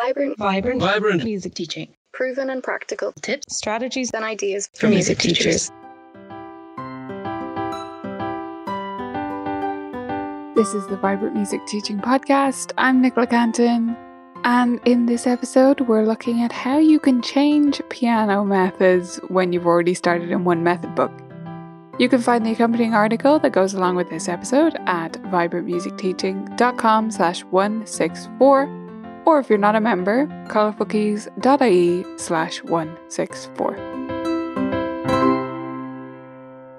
Vibrant, Vibrant, Vibrant. music teaching. proven and practical Tips, strategies and ideas for music teachers. This is the Vibrant Music Teaching Podcast. I'm Nicola Cantan, and in this episode, we're looking at how you can change piano methods when you've already started in one method book. You can find the accompanying article that goes along with this episode at vibrantmusicteaching.com slash 164, or if you're not a member, colourfulkeys.ie slash 164.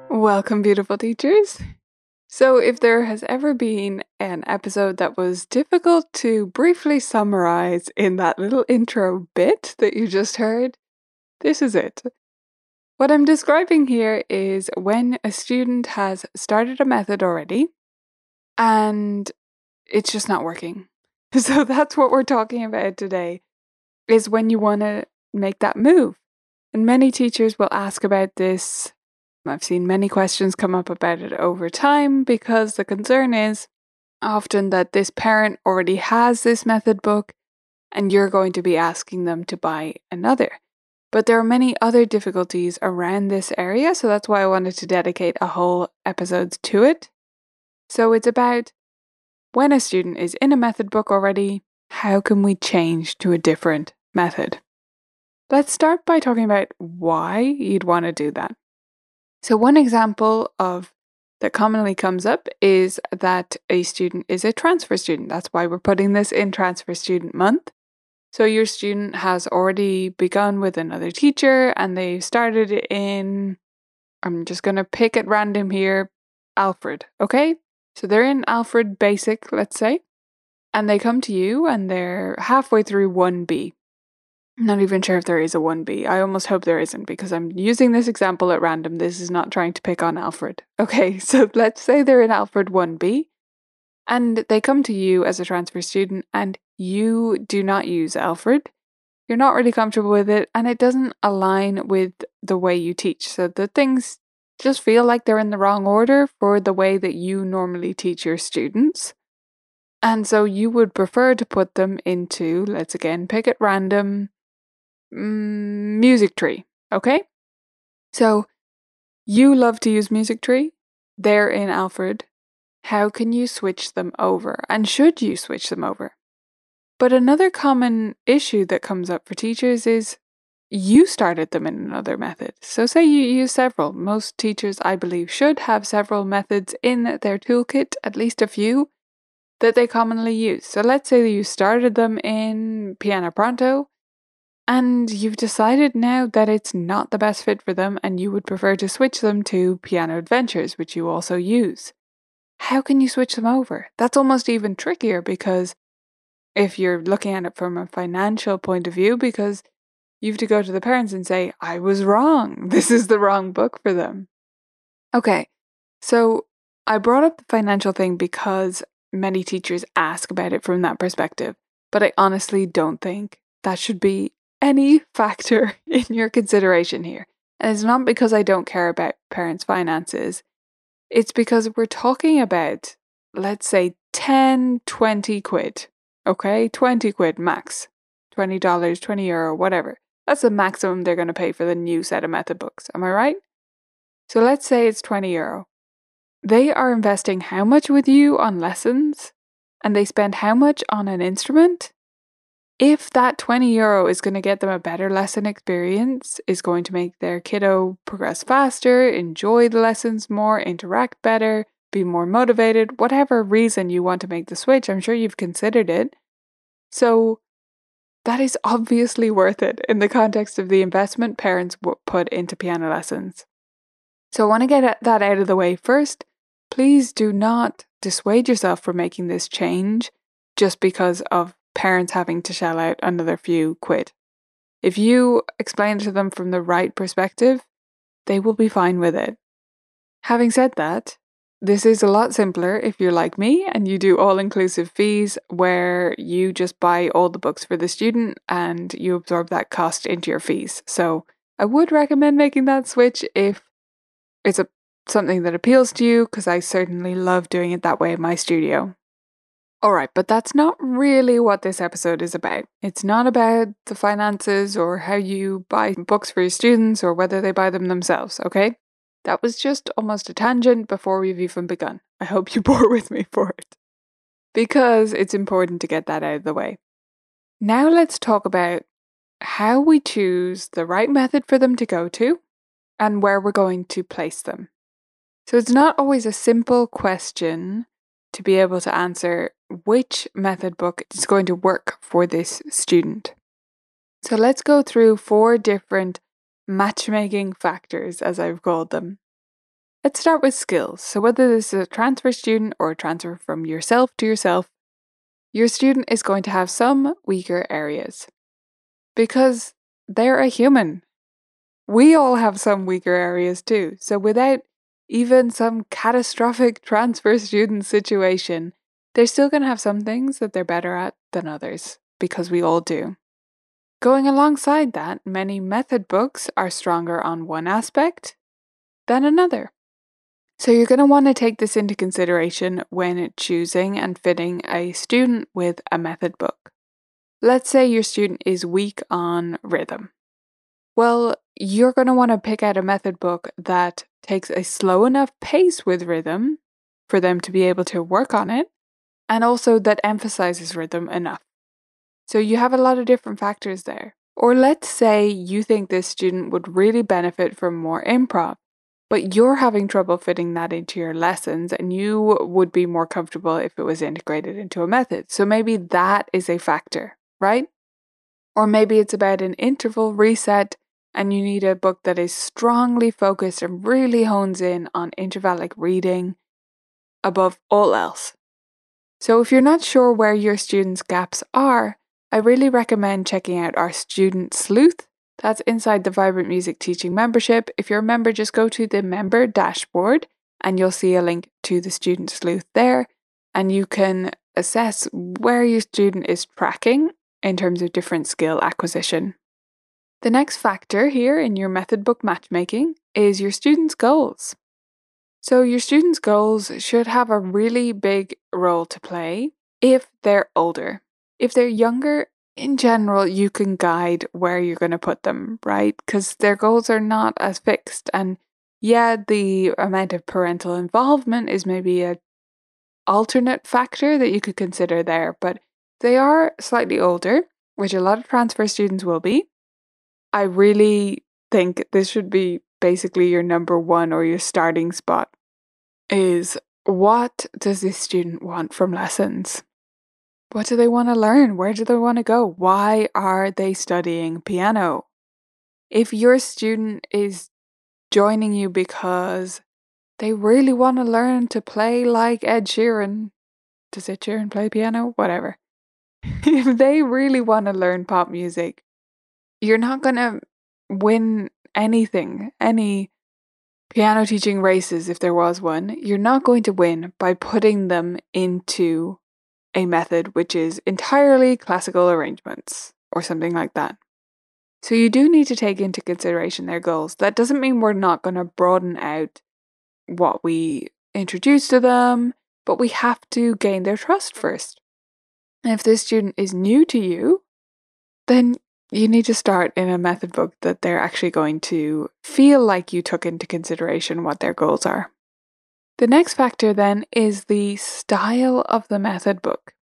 Welcome, beautiful teachers. So, if there has ever been an episode that was difficult to briefly summarize in that little intro bit that you just heard, this is it. What I'm describing here is when a student has started a method already and it's just not working. So, that's what we're talking about today is when you want to make that move. And many teachers will ask about this I've seen many questions come up about it over time because the concern is often that this parent already has this method book and you're going to be asking them to buy another. But there are many other difficulties around this area, so that's why I wanted to dedicate a whole episode to it. So it's about when a student is in a method book already, how can we change to a different method? Let's start by talking about why you'd want to do that. So, one example of that commonly comes up is that a student is a transfer student. That's why we're putting this in Transfer Student Month. So, your student has already begun with another teacher and they started in, I'm just going to pick at random here, Alfred. Okay. So, they're in Alfred Basic, let's say, and they come to you and they're halfway through 1B. I'm not even sure if there is a 1B. I almost hope there isn't because I'm using this example at random. This is not trying to pick on Alfred. Okay, so let's say they're in Alfred 1B and they come to you as a transfer student and you do not use Alfred. You're not really comfortable with it and it doesn't align with the way you teach. So the things just feel like they're in the wrong order for the way that you normally teach your students. And so you would prefer to put them into, let's again pick at random, mm, music tree. Okay? So you love to use music tree. They're in Alfred. How can you switch them over? And should you switch them over? But another common issue that comes up for teachers is you started them in another method. So, say you use several. Most teachers, I believe, should have several methods in their toolkit, at least a few, that they commonly use. So, let's say you started them in Piano Pronto and you've decided now that it's not the best fit for them and you would prefer to switch them to Piano Adventures, which you also use. How can you switch them over? That's almost even trickier because if you're looking at it from a financial point of view, because you have to go to the parents and say, I was wrong. This is the wrong book for them. Okay, so I brought up the financial thing because many teachers ask about it from that perspective, but I honestly don't think that should be any factor in your consideration here. And it's not because I don't care about parents' finances, it's because we're talking about, let's say, 10, 20 quid. Okay, 20 quid max. $20, 20 euro, whatever. That's the maximum they're going to pay for the new set of method books. Am I right? So let's say it's 20 euro. They are investing how much with you on lessons? And they spend how much on an instrument? if that 20 euro is going to get them a better lesson experience, is going to make their kiddo progress faster, enjoy the lessons more, interact better, be more motivated, whatever reason you want to make the switch, I'm sure you've considered it. So that is obviously worth it in the context of the investment parents put into piano lessons. So I want to get that out of the way first. Please do not dissuade yourself from making this change just because of parents having to shell out another few quid. If you explain it to them from the right perspective, they will be fine with it. Having said that, this is a lot simpler if you're like me and you do all inclusive fees where you just buy all the books for the student and you absorb that cost into your fees. So I would recommend making that switch if it's a something that appeals to you because I certainly love doing it that way in my studio. All right, but that's not really what this episode is about. It's not about the finances or how you buy books for your students or whether they buy them themselves, okay? That was just almost a tangent before we've even begun. I hope you bore with me for it. Because it's important to get that out of the way. Now let's talk about how we choose the right method for them to go to and where we're going to place them. So it's not always a simple question to be able to answer which method book is going to work for this student. So let's go through four different matchmaking factors, as I've called them. Let's start with skills. So, whether this is a transfer student or a transfer from yourself to yourself, your student is going to have some weaker areas because they're a human. We all have some weaker areas too. So, without even some catastrophic transfer student situation, they're still going to have some things that they're better at than others, because we all do. Going alongside that, many method books are stronger on one aspect than another. So you're going to want to take this into consideration when choosing and fitting a student with a method book. Let's say your student is weak on rhythm. Well, you're going to want to pick out a method book that takes a slow enough pace with rhythm for them to be able to work on it, and also that emphasizes rhythm enough. So you have a lot of different factors there. Or let's say you think this student would really benefit from more improv, but you're having trouble fitting that into your lessons and you would be more comfortable if it was integrated into a method. So maybe that is a factor, right? Or maybe it's about an interval reset and you need a book that is strongly focused and really hones in on intervallic reading above all else. So, if you're not sure where your students' gaps are, I really recommend checking out our Student Sleuth. That's inside the Vibrant Music Teaching membership. If you're a member, just go to the member dashboard and you'll see a link to the Student Sleuth there. And you can assess where your student is tracking in terms of different skill acquisition. The next factor here in your method book matchmaking is your students' goals. So, your students' goals should have a really big role to play if they're older. If they're younger, in general, you can guide where you're going to put them, right? Because their goals are not as fixed. And yeah, the amount of parental involvement is maybe a alternate factor that you could consider there, but they are slightly older, which a lot of transfer students will be. I really think this should be basically your number one or your starting spot is what does this student want from lessons? What do they want to learn? Where do they want to go? Why are they studying piano? If your student is joining you because they really want to learn to play like Ed Sheeran, does Ed Sheeran play piano? Whatever. if they really want to learn pop music, you're not going to win anything, any piano teaching races, if there was one. You're not going to win by putting them into a method which is entirely classical arrangements or something like that. So you do need to take into consideration their goals. That doesn't mean we're not going to broaden out what we introduce to them, but we have to gain their trust first. And if this student is new to you, then you need to start in a method book that they're actually going to feel like you took into consideration what their goals are. The next factor then is the style of the method book.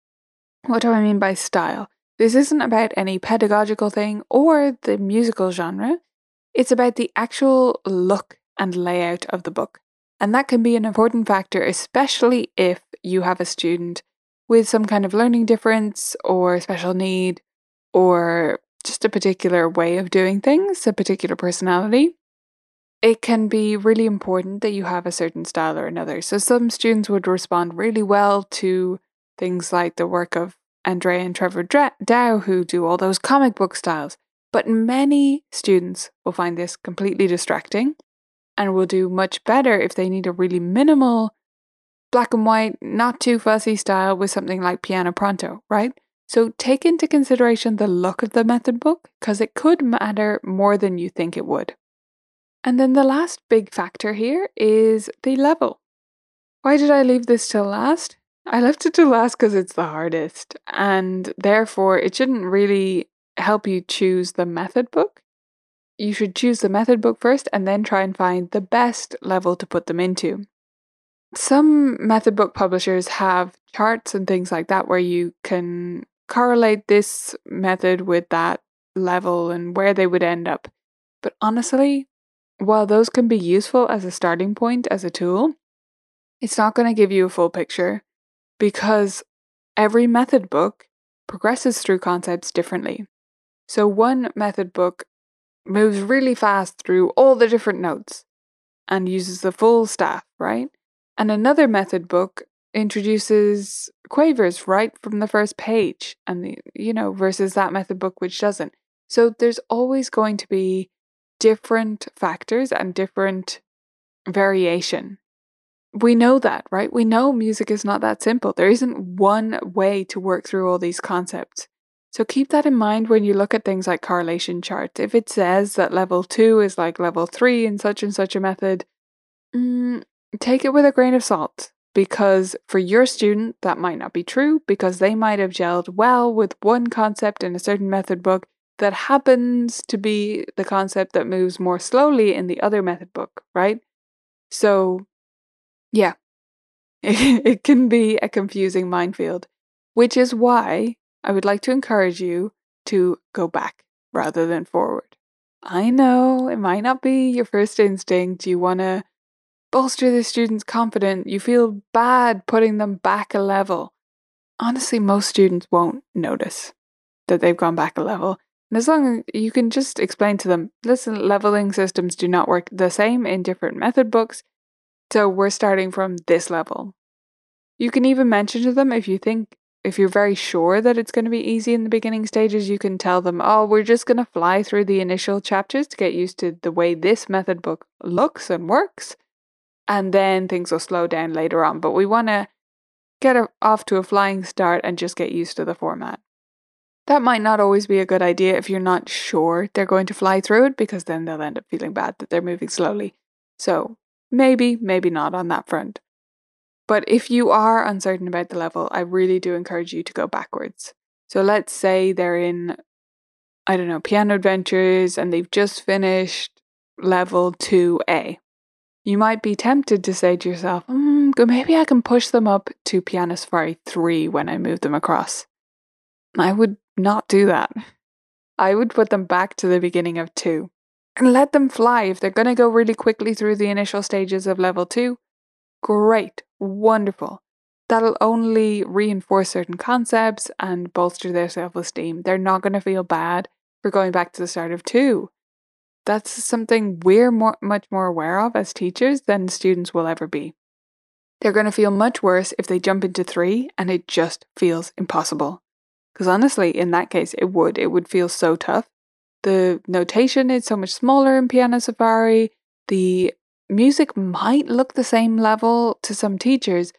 What do I mean by style? This isn't about any pedagogical thing or the musical genre. It's about the actual look and layout of the book. And that can be an important factor, especially if you have a student with some kind of learning difference or special need or just a particular way of doing things, a particular personality, it can be really important that you have a certain style or another. So some students would respond really well to things like the work of Andrea and Trevor Dow, who do all those comic book styles. But many students will find this completely distracting and will do much better if they need a really minimal, black and white, not too fussy style with something like Piano Pronto, right? So take into consideration the look of the method book because it could matter more than you think it would. And then the last big factor here is the level. Why did I leave this till last? I left it to last because it's the hardest, and therefore it shouldn't really help you choose the method book. You should choose the method book first and then try and find the best level to put them into. Some method book publishers have charts and things like that where you can correlate this method with that level and where they would end up. But honestly, while those can be useful as a starting point, as a tool, it's not going to give you a full picture because every method book progresses through concepts differently. So, one method book moves really fast through all the different notes and uses the full staff, right? And another method book introduces quavers right from the first page and the, you know versus that method book which doesn't. So there's always going to be different factors and different variation. We know that, right? We know music is not that simple. There isn't one way to work through all these concepts. So keep that in mind when you look at things like correlation charts. If it says that level two is like level three in such and such a method, mm, take it with a grain of salt because for your student, that might not be true because they might have gelled well with one concept in a certain method book that happens to be the concept that moves more slowly in the other method book, right? So, yeah, it can be a confusing minefield, which is why I would like to encourage you to go back rather than forward. I know it might not be your first instinct. You want to bolster the student's confidence. You feel bad putting them back a level. Honestly, most students won't notice that they've gone back a level and as long as you can just explain to them, listen, leveling systems do not work the same in different method books. So we're starting from this level. You can even mention to them if you think, if you're very sure that it's going to be easy in the beginning stages, you can tell them, oh, we're just going to fly through the initial chapters to get used to the way this method book looks and works. And then things will slow down later on. But we want to get off to a flying start and just get used to the format. That might not always be a good idea if you're not sure they're going to fly through it, because then they'll end up feeling bad that they're moving slowly. So maybe, maybe not on that front. But if you are uncertain about the level, I really do encourage you to go backwards. So let's say they're in, I don't know, Piano Adventures and they've just finished level 2A. You might be tempted to say to yourself, mm, maybe I can push them up to Piano Safari 3 when I move them across. I would not do that. I would put them back to the beginning of two and let them fly. If they're going to go really quickly through the initial stages of level two, great, wonderful. That'll only reinforce certain concepts and bolster their self esteem. They're not going to feel bad for going back to the start of two. That's something we're more, much more aware of as teachers than students will ever be. They're going to feel much worse if they jump into three and it just feels impossible. Because honestly, in that case, it would. It would feel so tough. The notation is so much smaller in Piano Safari. The music might look the same level to some teachers,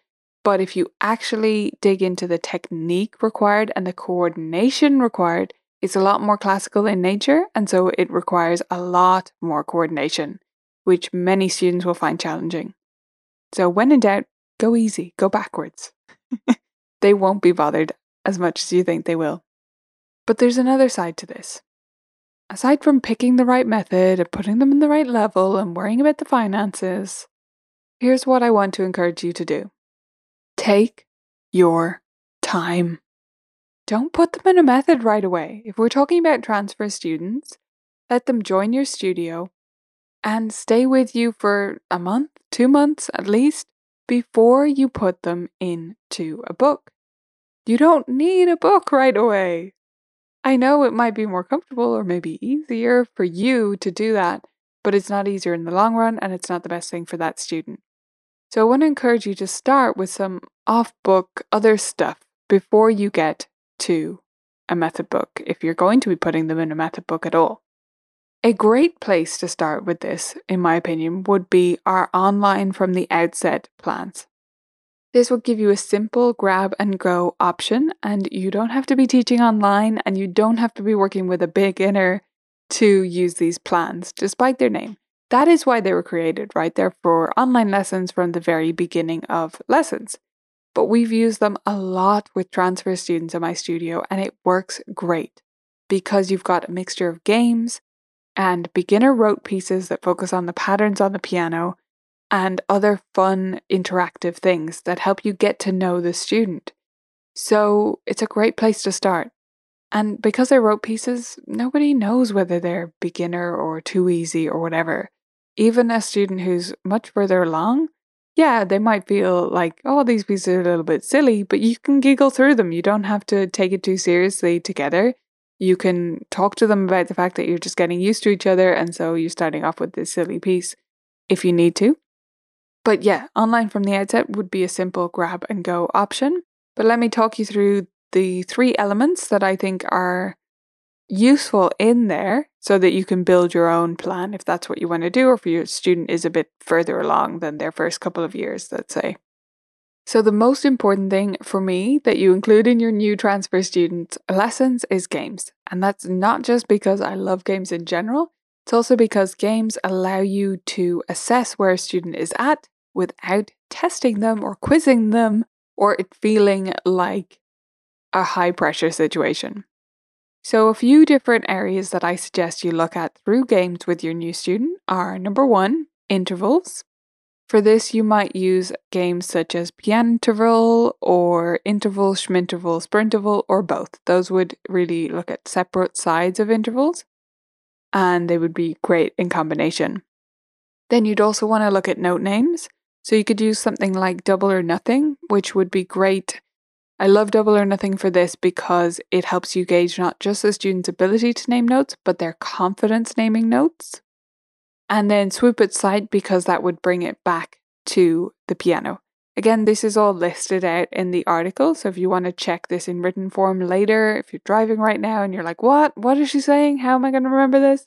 but if you actually dig into the technique required and the coordination required, it's a lot more classical in nature, and so it requires a lot more coordination, which many students will find challenging. So, when in doubt, go easy, go backwards. they won't be bothered as much as you think they will. But there's another side to this. Aside from picking the right method and putting them in the right level and worrying about the finances, here's what I want to encourage you to do take your time. Don't put them in a method right away. If we're talking about transfer students, let them join your studio and stay with you for a month, two months at least, before you put them into a book. You don't need a book right away. I know it might be more comfortable or maybe easier for you to do that, but it's not easier in the long run and it's not the best thing for that student. So I want to encourage you to start with some off book other stuff before you get to a method book, if you're going to be putting them in a method book at all. A great place to start with this, in my opinion, would be our online from the outset plans. This will give you a simple grab and go option, and you don't have to be teaching online and you don't have to be working with a beginner to use these plans, despite their name. That is why they were created, right? They're for online lessons from the very beginning of lessons. but we've used them a lot with transfer students in my studio and it works great because you've got a mixture of games and beginner rote pieces that focus on the patterns on the piano and other fun interactive things that help you get to know the student. So it's a great place to start. And because they're rote pieces, nobody knows whether they're beginner or too easy or whatever. Even a student who's much further along, yeah, they might feel like, oh, these pieces are a little bit silly, but you can giggle through them. You don't have to take it too seriously together. You can talk to them about the fact that you're just getting used to each other, and so you're starting off with this silly piece if you need to. But yeah, online from the outset would be a simple grab and go option. But let me talk you through the three elements that I think are useful in there so that you can build your own plan if that's what you want to do, or if your student is a bit further along than their first couple of years, let's say. So, the most important thing for me that you include in your new transfer student lessons is games. And that's not just because I love games in general, it's also because games allow you to assess where a student is at without testing them or quizzing them or it feeling like a high pressure situation. So, a few different areas that I suggest you look at through games with your new student are number one, intervals. For this, you might use games such as Pianterval or Interval, Schminterval, Sprinterval, or both. Those would really look at separate sides of intervals and they would be great in combination. Then you'd also want to look at note names. So you could use something like Double or Nothing, which would be great. I love Double or Nothing for this because it helps you gauge not just the student's ability to name notes, but their confidence naming notes and then swoop it sight because that would bring it back to the piano. Again, this is all listed out in the article, so if you want to check this in written form later, if you're driving right now and you're like, what? What is she saying? How am I going to remember this?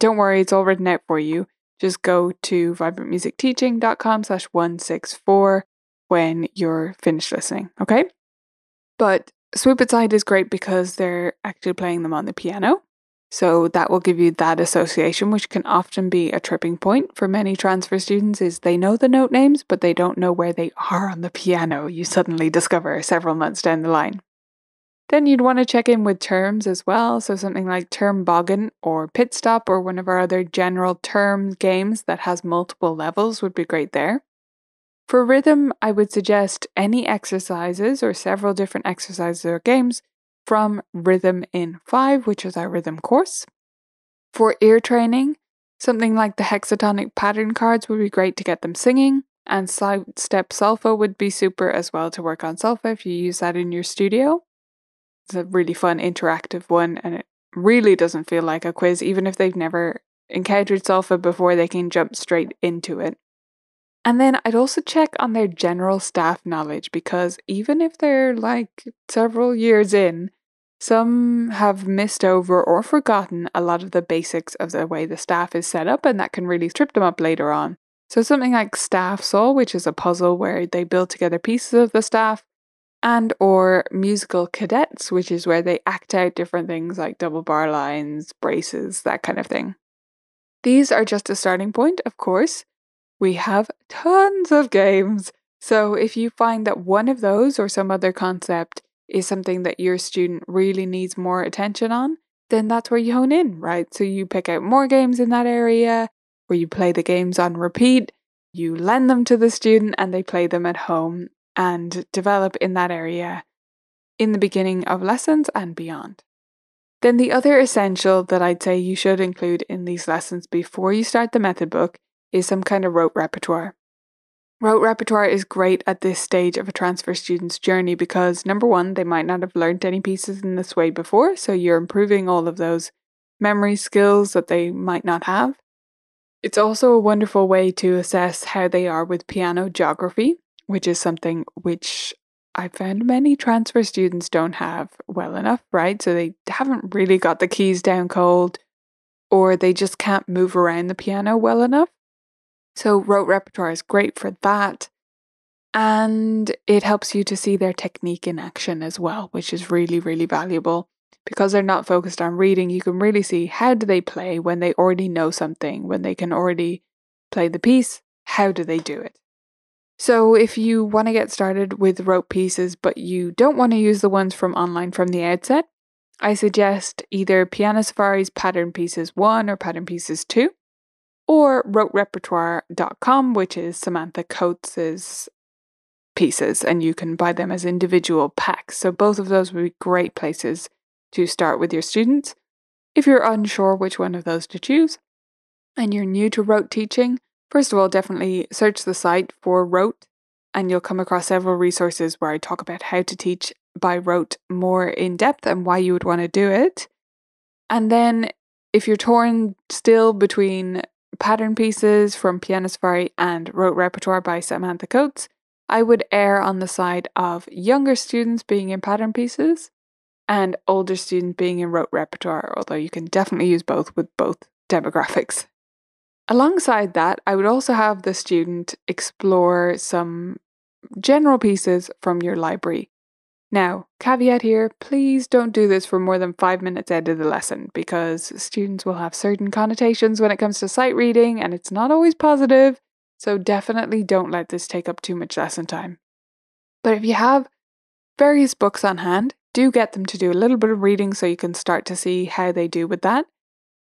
Don't worry, it's all written out for you. Just go to vibrantmusicteaching.com slash 164 when you're finished listening, okay? But Swoop It Sight is great because they're actually playing them on the piano. So that will give you that association, which can often be a tripping point for many transfer students is they know the note names, but they don't know where they are on the piano, you suddenly discover several months down the line. Then you'd want to check in with terms as well, so something like term boggin or pit stop or one of our other general term games that has multiple levels would be great there. For rhythm, I would suggest any exercises or several different exercises or games from Rhythm in 5, which is our rhythm course. For ear training, something like the hexatonic pattern cards would be great to get them singing, and Sidestep Solfa would be super as well to work on solfa if you use that in your studio. It's a really fun interactive one, and it really doesn't feel like a quiz, even if they've never encountered solfa before, they can jump straight into it. And then I'd also check on their general staff knowledge because even if they're like several years in, some have missed over or forgotten a lot of the basics of the way the staff is set up, and that can really trip them up later on. So, something like Staff Saw, which is a puzzle where they build together pieces of the staff, and or musical cadets, which is where they act out different things like double bar lines, braces, that kind of thing. These are just a starting point, of course. We have tons of games. So if you find that one of those or some other concept is something that your student really needs more attention on, then that's where you hone in, right? So you pick out more games in that area where you play the games on repeat, you lend them to the student and they play them at home and develop in that area in the beginning of lessons and beyond. Then the other essential that I'd say you should include in these lessons before you start the method book is some kind of rote repertoire. Rote repertoire is great at this stage of a transfer student's journey because number one, they might not have learned any pieces in this way before, so you're improving all of those memory skills that they might not have. It's also a wonderful way to assess how they are with piano geography, which is something which I found many transfer students don't have well enough, right? So they haven't really got the keys down cold, or they just can't move around the piano well enough. So, rote repertoire is great for that. And it helps you to see their technique in action as well, which is really, really valuable. Because they're not focused on reading, you can really see how do they play when they already know something, when they can already play the piece, how do they do it? So, if you want to get started with rote pieces, but you don't want to use the ones from online from the outset, I suggest either Piano Safari's Pattern Pieces 1 or Pattern Pieces 2, or roterepertoire.com, which is Samantha Coates's pieces, and you can buy them as individual packs. So, both of those would be great places to start with your students. If you're unsure which one of those to choose and you're new to rote teaching, first of all, definitely search the site for rote, and you'll come across several resources where I talk about how to teach by rote more in depth and why you would want to do it. And then, if you're torn still between pattern pieces from Piano Safari and Rote Repertoire by Samantha Coates, I would err on the side of younger students being in pattern pieces and older students being in rote repertoire, although you can definitely use both with both demographics. Alongside that, I would also have the student explore some general pieces from your library. Now, caveat here please don't do this for more than five minutes of the lesson because students will have certain connotations when it comes to sight reading and it's not always positive, so definitely don't let this take up too much lesson time. But if you have various books on hand, do get them to do a little bit of reading so you can start to see how they do with that.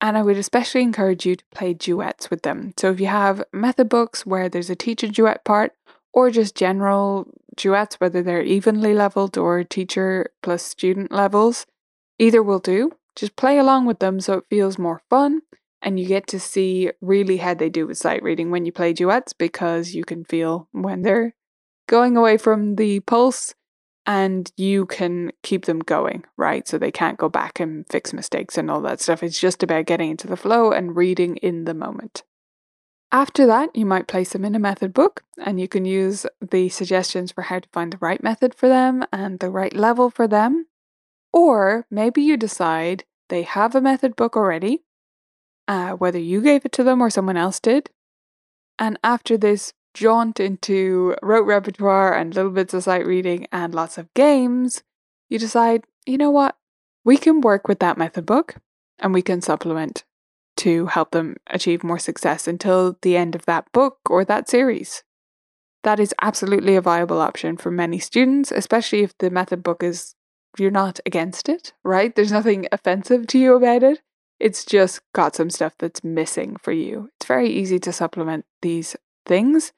And I would especially encourage you to play duets with them. So if you have method books where there's a teacher duet part, or just general duets, whether they're evenly leveled or teacher plus student levels, either will do. Just play along with them so it feels more fun and you get to see really how they do with sight reading when you play duets because you can feel when they're going away from the pulse and you can keep them going, right? So they can't go back and fix mistakes and all that stuff. It's just about getting into the flow and reading in the moment. After that, you might place them in a method book and you can use the suggestions for how to find the right method for them and the right level for them. Or maybe you decide they have a method book already, uh, whether you gave it to them or someone else did. And after this jaunt into rote repertoire and little bits of sight reading and lots of games, you decide, you know what, we can work with that method book and we can supplement to help them achieve more success until the end of that book or that series. That is absolutely a viable option for many students, especially if the method book is, you're not against it, right? There's nothing offensive to you about it. It's just got some stuff that's missing for you. It's very easy to supplement these things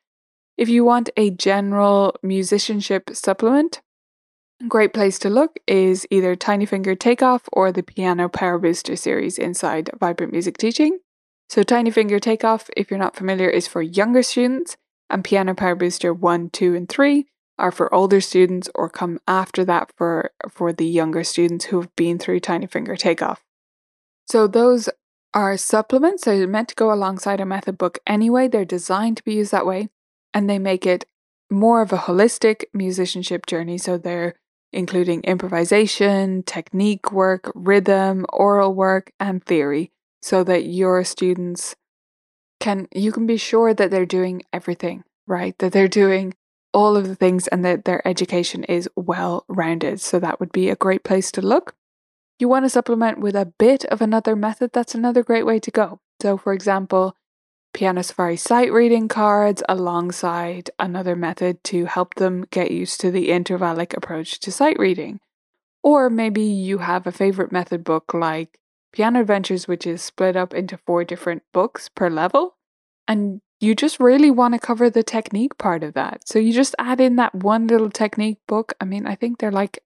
if you want a general musicianship supplement, great place to look is either Tiny Finger Takeoff or the Piano Power Booster series inside Vibrant Music Teaching. So, Tiny Finger Takeoff, if you're not familiar, is for younger students, and Piano Power Booster 1, 2, and 3 are for older students or come after that for, for the younger students who have been through Tiny Finger Takeoff. So, those are supplements. They're meant to go alongside a method book anyway. They're designed to be used that way and they make it more of a holistic musicianship journey. So they're including improvisation, technique work, rhythm, oral work, and theory, so that your students can you can be sure that they're doing everything, right? That they're doing all of the things and that their education is well rounded. So that would be a great place to look. You want to supplement with a bit of another method, that's another great way to go. So, for example, Piano Safari sight reading cards alongside another method to help them get used to the intervallic approach to sight reading. Or maybe you have a favorite method book like Piano Adventures, which is split up into four different books per level, and you just really want to cover the technique part of that. So you just add in that one little technique book. I mean, I think they're like,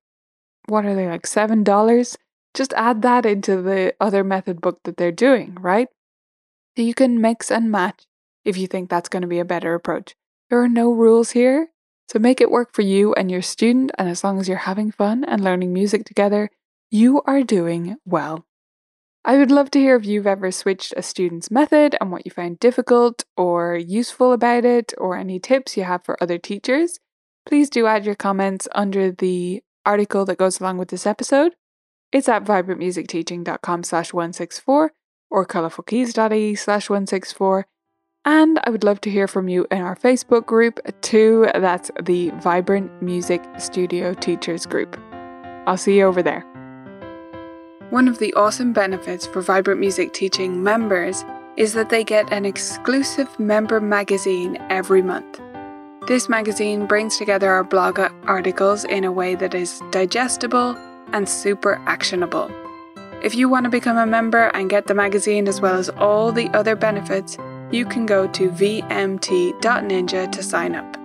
what are they, like $7? Just add that into the other method book that they're doing, right? So you can mix and match if you think that's going to be a better approach. There are no rules here, so make it work for you and your student, and as long as you're having fun and learning music together, you are doing well. I would love to hear if you've ever switched a student's method and what you found difficult or useful about it, or any tips you have for other teachers. Please do add your comments under the article that goes along with this episode. It's at vibrantmusicteaching.com slash 164 or colourfulkeys.e slash 164. And I would love to hear from you in our Facebook group too. That's the Vibrant Music Studio Teachers Group. I'll see you over there. One of the awesome benefits for Vibrant Music Teaching members is that they get an exclusive member magazine every month. This magazine brings together our blog articles in a way that is digestible and super actionable. If you want to become a member and get the magazine as well as all the other benefits, you can go to vmt.ninja to sign up.